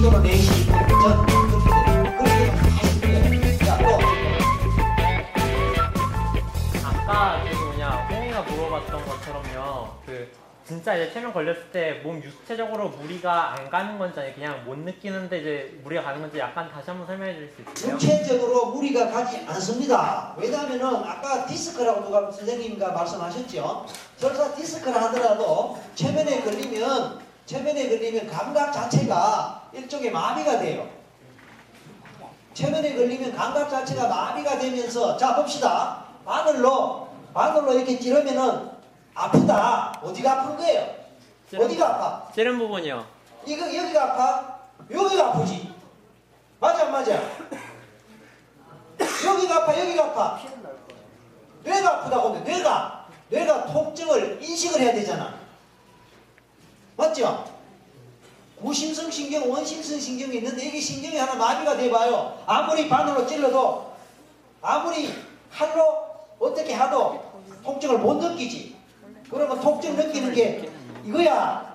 4시 또는 4시 전 그렇게 돼요. 그렇게 하시면 돼요. 자, 또 아까 그 뭐냐 홍이가 물어봤던 것처럼요. 그 진짜 이제 최면 걸렸을 때 몸 육체적으로 무리가 안 가는 건지 아니 그냥 못 느끼는데 이제 무리가 가는 건지 약간 다시 한번 설명해 주실 수 있어요? 육체적으로 무리가 가지 않습니다. 왜냐하면은 아까 디스크라고 누가 선생님과 말씀하셨죠. 설사 디스크를 하더라도 최면에 걸리면 최면에 걸리면 감각 자체가 일종의 마비가 돼요. 최면에 걸리면 감각 자체가 마비가 되면서 자 봅시다. 바늘로 바늘로 이렇게 찌르면은 아프다. 어디가 아픈 거예요? 어디가 아파? 찌른 부분이요. 이거 여기가 아파? 여기가 아프지? 맞아 안 맞아? 여기가 아파 여기가 아파 뇌가 아프다고 하는데 뇌가 뇌가 통증을 인식을 해야 되잖아 맞죠? 구심성 신경, 원심성 신경이 있는데 이게 신경이 하나 마비가 돼봐요. 아무리 바늘로 찔러도 아무리 칼로 어떻게 하도 통증을 못 느끼지. 그러면 통증 느끼는 게 이거야.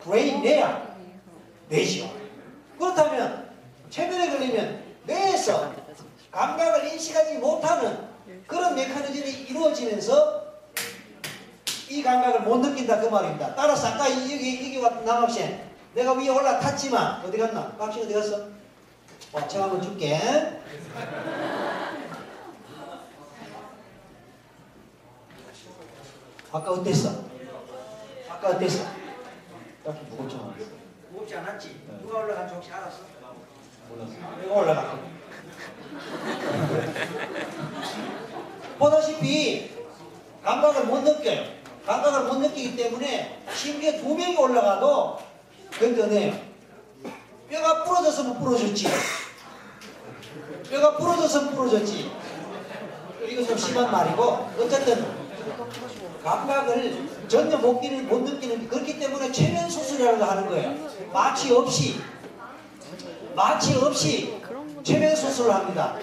brain 뇌야. 뇌죠 그렇다면 최면에 걸리면 뇌에서 감각을 인식하지 못하는 그런 메커니즘이 이루어지면서 이 감각을 못 느낀다 그 말입니다. 따라서 아까 이- 여기 여기 왔던 남학생 내가 위에 올라탔지만 어디 갔나? 남학생 어디 갔어? 어, 제가 한번 줄게. 아까 어땠어? 아까 어땠어? 딱히 무겁지 않았어. 무겁지 않았지? 누가 올라간지 혹시 알았어? 몰랐어. 내가 올라갔거든. 보다시피 감각을 못 느껴요. 감각을 못 느끼기 때문에 심지어 두 명이 올라가도 건져내요. 뼈가 부러져서 못 부러졌지. 뼈가 부러져서 부러졌지. 이거 좀 심한 말이고 어쨌든 감각을 전혀 못, 끼는, 못 느끼는 그렇기 때문에 최면 수술이라고 하는 거예요. 마취 없이 마취 없이 최면 수술을 합니다.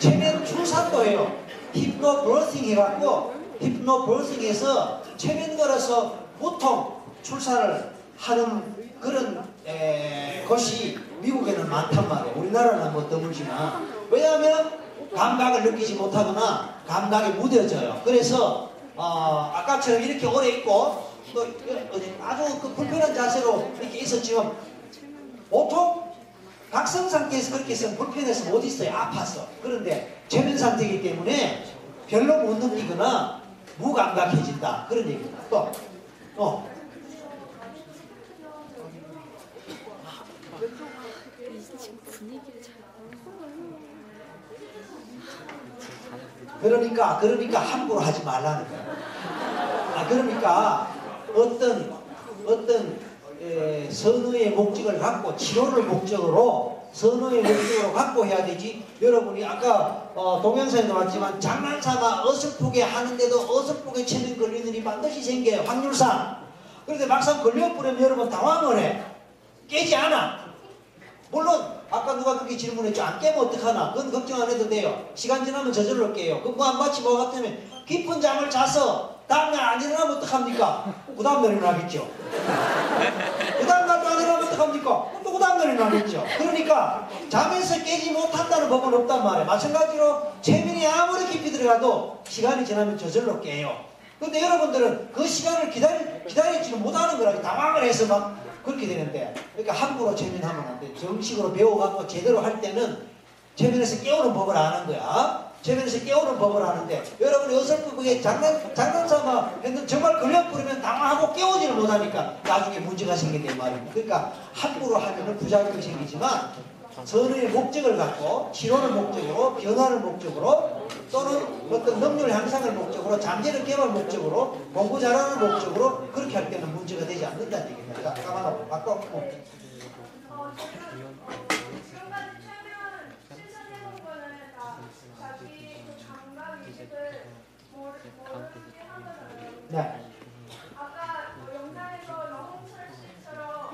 최면 출산도 해요. 힙노 브러싱 해갖고 힙노 브러싱해서 최면 걸어서 보통 출산을 하는 그런 에, 것이 미국에는 많단 말이에요. 우리나라는 뭐 드물지만 왜냐하면 감각을 느끼지 못하거나 감각이 무뎌져요. 그래서 어, 아까처럼 이렇게 오래 있고 또 아주 그 불편한 자세로 이렇게 있었지만 보통 각성 상태에서 그렇게 있으면 불편해서 못 있어요. 아팠어. 그런데 최면 상태이기 때문에 별로 못 느끼거나 무감각해진다. 그런 얘기입니다. 또, 또. 그러니까, 그러니까 함부로 하지 말라는 거예요. 아, 그러니까 어떤, 어떤 에, 선의의 목적을 갖고 치료를 목적으로 선의의 목적으로 갖고 해야 되지. 여러분이 아까 어, 동영상에도 봤지만 장난삼아 어설프게 하는데도 어설프게 체면 걸리는 일이 반드시 생겨요. 확률상. 그런데 막상 걸려버리면 여러분 당황을 해. 깨지 않아. 물론 아까 누가 그렇게 질문했죠. 안 깨면 어떡하나. 그건 걱정 안 해도 돼요. 시간 지나면 저절로 깨요. 그거 안 마치 뭐 같으면 깊은 잠을 자서 다음날 안 일어나면 어떡합니까? 그 다음날 일어나겠죠 그 다음날 또안 일어나면 어떡합니까 다음날 일어나겠죠 그러니까 잠에서 깨지 못한다는 법은 없단 말이에요 마찬가지로 최면이 아무리 깊이 들어가도 시간이 지나면 저절로 깨요 근데 여러분들은 그 시간을 기다리, 기다리지는 못하는 거라 당황을 해서 막 그렇게 되는데 그러니까 함부로 최면하면 안 돼. 정식으로 배워갖고 제대로 할 때는 최면에서 깨우는 법을 아는 거야. 최면에서 깨우는 법을 아는데 여러분이 어설프게 장난, 장난삼아 했는데 정말 걸려버리면 당황하고 깨우지를 못하니까 나중에 문제가 생긴단 말입니다. 그러니까 함부로 하면은 부작용이 생기지만 선의 목적을 갖고 치료를 목적으로 변화를 목적으로 또는 어떤 능률 향상을 목적으로 잠재력 개발 목적으로 공부 잘하는 목적으로 그렇게 할 때는 문제가 되지 않는다는 얘기입니다. 자, 가만히 바꿔. 어. 어, 지금까지 최면 신선해본 거는 다 자기 그 감각 인식을 모르- 모르게 하거든요. 네. 아까 뭐 영상에서 영홍철 씨처럼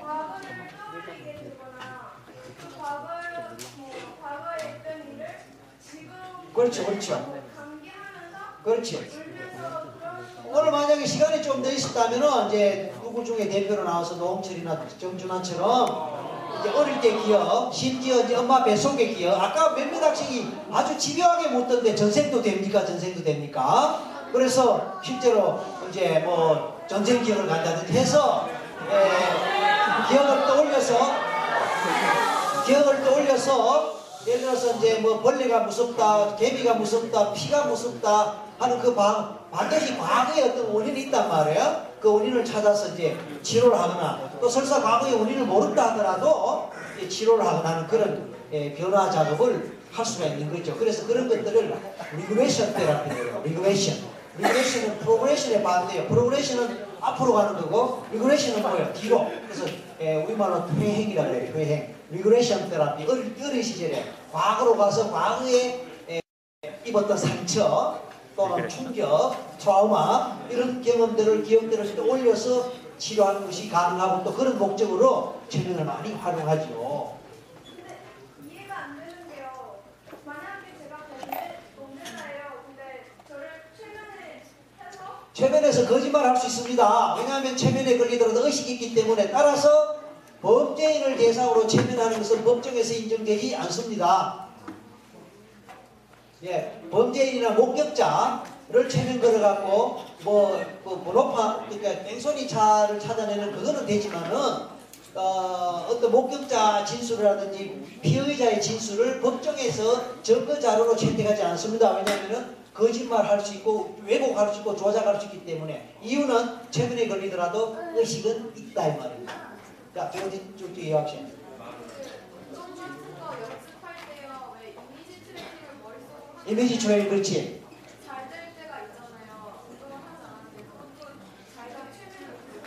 과거를 떠올리게 되거나 그 과거를 뭐 과거에 있던 일을 지금 그렇죠, 그렇죠. 그렇지. 울면서 그런 오늘 만약에 시간이 좀 더 있었다면은 이제 누구 중에 대표로 나와서 노홍철이나 정준환처럼 이제 어릴 때 기억, 심지어 이제 엄마 뱃속의 기억. 아까 몇몇 학생이 아주 집요하게 묻던데 전생도 됩니까? 전생도 됩니까? 그래서 실제로 이제 뭐 전생 기억을 간다든지 해서 에, 기억을 떠올려서 기억을 떠올려서 예를 들어서 이제 뭐 벌레가 무섭다, 개미가 무섭다, 피가 무섭다 하는 그 방, 반드시 과거에 어떤 원인이 있단 말이에요. 그 원인을 찾아서 이제 치료를 하거나 또 설사 과거의 원인을 모른다 하더라도 치료를 하거나 하는 그런 예, 변화 작업을 할 수가 있는 거죠. 그래서 그런 것들을 리그레이션 테라피예요. 리그레이션. 리그레이션은 프로그레이션에 반대예요. 프로그레이션은 앞으로 가는 거고 regression은 뭐예요? 뒤로. 그래서 예, 우리말로 퇴행이라고 해요. 퇴행. regression therapy. 어릴, 어린 시절에 과거로 가서 과거에 예, 입었던 상처 또는 충격, 트라우마 이런 경험들을 기억들을 올려서 치료하는 것이 가능하고 또 그런 목적으로 최면을 많이 활용하죠. 근데 이해가 안 되는 게요. 만약에 제가 범죄, 범죄자예요. 근데 저를 최면에 해서 최면에서 거짓말 할 수 있습니다. 왜냐하면 최면에 걸리더라도 의식이 있기 때문에 따라서 범죄인을 대상으로 최면하는 것은 법정에서 인정되지 않습니다. 예, 범죄인이나 목격자를 최면 걸어갖고 뭐, 뭐 번호판 그러니까 뺑소니 차를 찾아내는 그거는 되지만은 어, 어떤 목격자 진술이라든지 피의자의 진술을 법정에서 증거 자료로 채택하지 않습니다. 왜냐하면은 거짓말 할 수 있고 왜곡할 수 있고 조작할 수 있기 때문에 이유는 최면에 걸리더라도 의식은 있다 이 말입니다. 자, 연습할 때요. 왜 이미지 트레이닝 그렇지.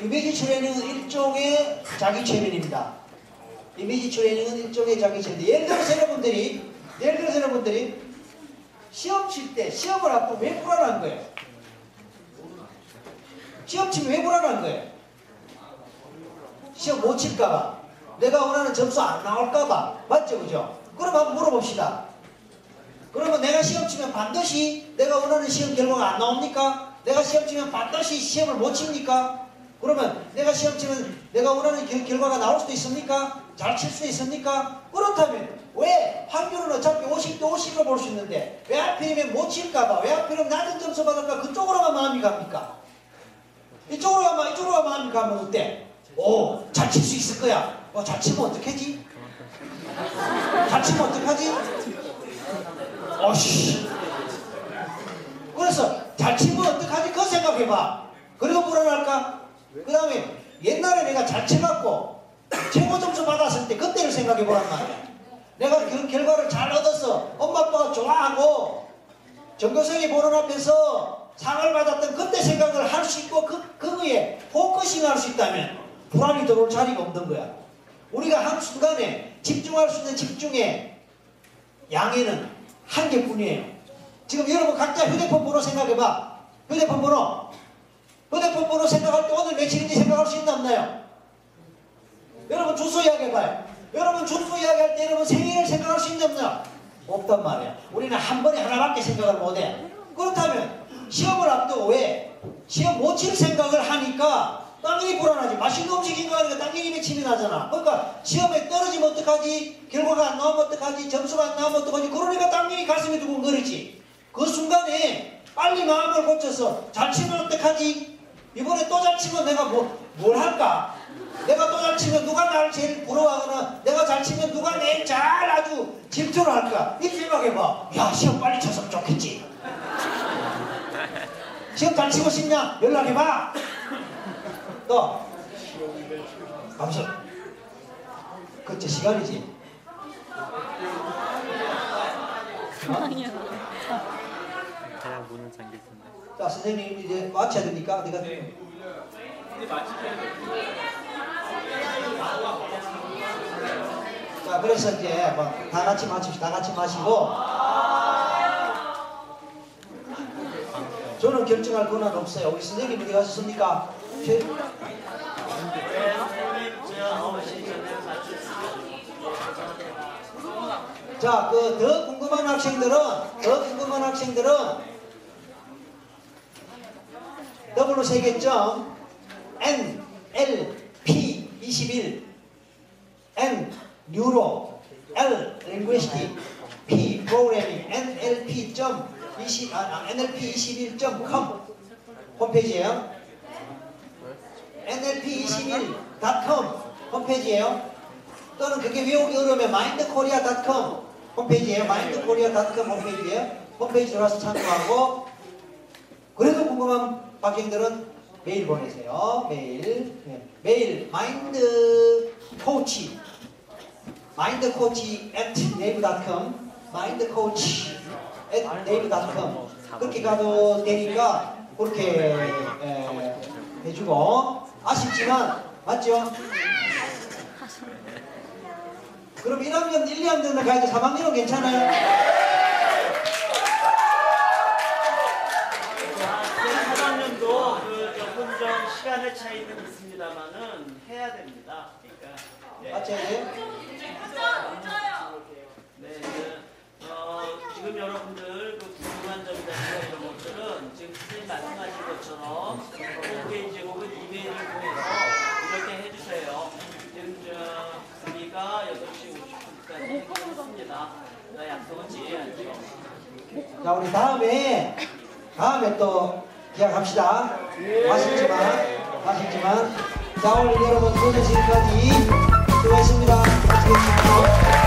이미지 트레이닝은 일종의 자기 최면입니다. 이미지 트레이닝은 일종의 자기 최면. 예를 들어서 여러분들이 예를 들어서 여러분들이 시험 칠 때 시험을 앞두고 왜 불안한 거예요? 시험 치면 왜 불안한 거예요? 시험 못 칠까봐 내가 원하는 점수 안 나올까봐 맞죠 그죠? 그럼 한번 물어봅시다. 그러면 내가 시험 치면 반드시 내가 원하는 시험 결과가 안 나옵니까? 내가 시험 치면 반드시 시험을 못 칩니까? 그러면 내가 시험 치면 내가 원하는 결, 결과가 나올 수도 있습니까? 잘 칠수 있습니까? 그렇다면 왜 확률은 어차피 50대 50으로 볼 수 있는데 왜 하필이면 못 칠까봐 왜 하필이면 낮은 점수 받을까 그쪽으로만 마음이 갑니까? 이쪽으로 가면 이쪽으로 가면 마음이 가면 어때? 오, 잘 칠 수 있을 거야. 어, 잘 치면 어떡하지? 잘 치면 어떡하지? 어씨. 그래서 잘 치면 어떡하지? 그거 생각해봐. 그리고 불안할까? 그 다음에 옛날에 내가 잘 쳐갖고 최고 점수 받았을 때 그때를 생각해 보란 말이야. 내가 그 결과를 잘 얻어서 엄마 아빠가 좋아하고 전교생이 보는 앞에서 상을 받았던 그때 생각을 할 수 있고 그, 그거에 focusing 할 수 있다면 불안이 들어올 자리가 없는 거야. 우리가 한순간에 집중할 수 있는 집중의 양에는 한 개뿐이에요. 지금 여러분 각자 휴대폰 번호 생각해봐. 휴대폰 번호. 휴대폰 번호 생각할 때 오늘 며칠인지 생각할 수 있나 없나요? 여러분 주소 이야기해봐요. 여러분 주소 이야기할 때 여러분 생일을 생각할 수 있나 없나요? 없단 말이야. 우리는 한 번에 하나밖에 생각을 못해. 그렇다면 시험을 앞두고 왜 시험 못 칠 생각을 하니까 당연히 불안하지. 맛있는 음식 인가하니까 당연히 침이 나잖아. 그러니까 시험에 떨어지면 어떡하지? 결과가 안 나오면 어떡하지? 점수가 안 나오면 어떡하지? 그러니까 당연히 가슴이 두근거리지. 그 순간에 빨리 마음을 고쳐서 잘 치면 어떡하지? 이번에 또 잘 치면 내가 뭐, 뭘 할까? 내가 또 잘 치면 누가 나를 제일 부러워하거나 내가 잘 치면 누가 내일 잘 아주 질투를 할까? 이 생각해봐. 야, 시험 빨리 쳤으면 좋겠지. 시험 잘 치고 싶냐? 연락해봐. 또. 감사. 그때 시간이지. 그냥 문은 텐데. 자, 선생님 이제 마쳐야 되니까 내가 자, 그래서 이제 뭐 다 같이 마십시다. 다 같이 마시고 저는 결정할 권한 없어요. 우리 선생님 어디 가셨습니까? 최- 자, 그 더 궁금한 학생들은 더 궁금한 학생들은 W 세 개점 N NLP 21 N 뉴로 L linguistic P programming NLP 점20 아, 아, NLP 21.com 홈페이지예요. NLP21.com 홈페이지예요. 또는 그게 외우기 어려우면 mindkorea.com 홈페이지예요. mindkorea.com 홈페이지예요. 홈페이지 들어와서 참고하고 그래도 궁금한 학생들은 메일 보내세요. 메일 네. 메일 mind coach mind coach at nate.com mind coach at nate.com 그렇게 가도 되니까 그렇게 에, 해주고 아쉽지만 맞죠? 그럼 1학년 1, 2학년은 가야지 3학년은 괜찮아요? 4학년도 그 조금 좀 시간의 차이는 있습니다만은 됩니다. 그러니까 예. 맞죠? 이제? 네, 그, 어, 지금 여러분들 그 궁금한 점이라든가 이런 것들은 지금 선생님 말씀하신 것처럼 홈페이지 혹은 이메일을 통해서 이렇게 해주세요. 지금 저 우리가 8시 50분까지 하겠습니다. 나 약속은 지켜야죠. 자 우리 다음에 다음에 또 기약합시다. 아쉽지만 아쉽지만 자 오늘 여러분 수고하셨습니다. 수고했습니다. 마치겠습니다.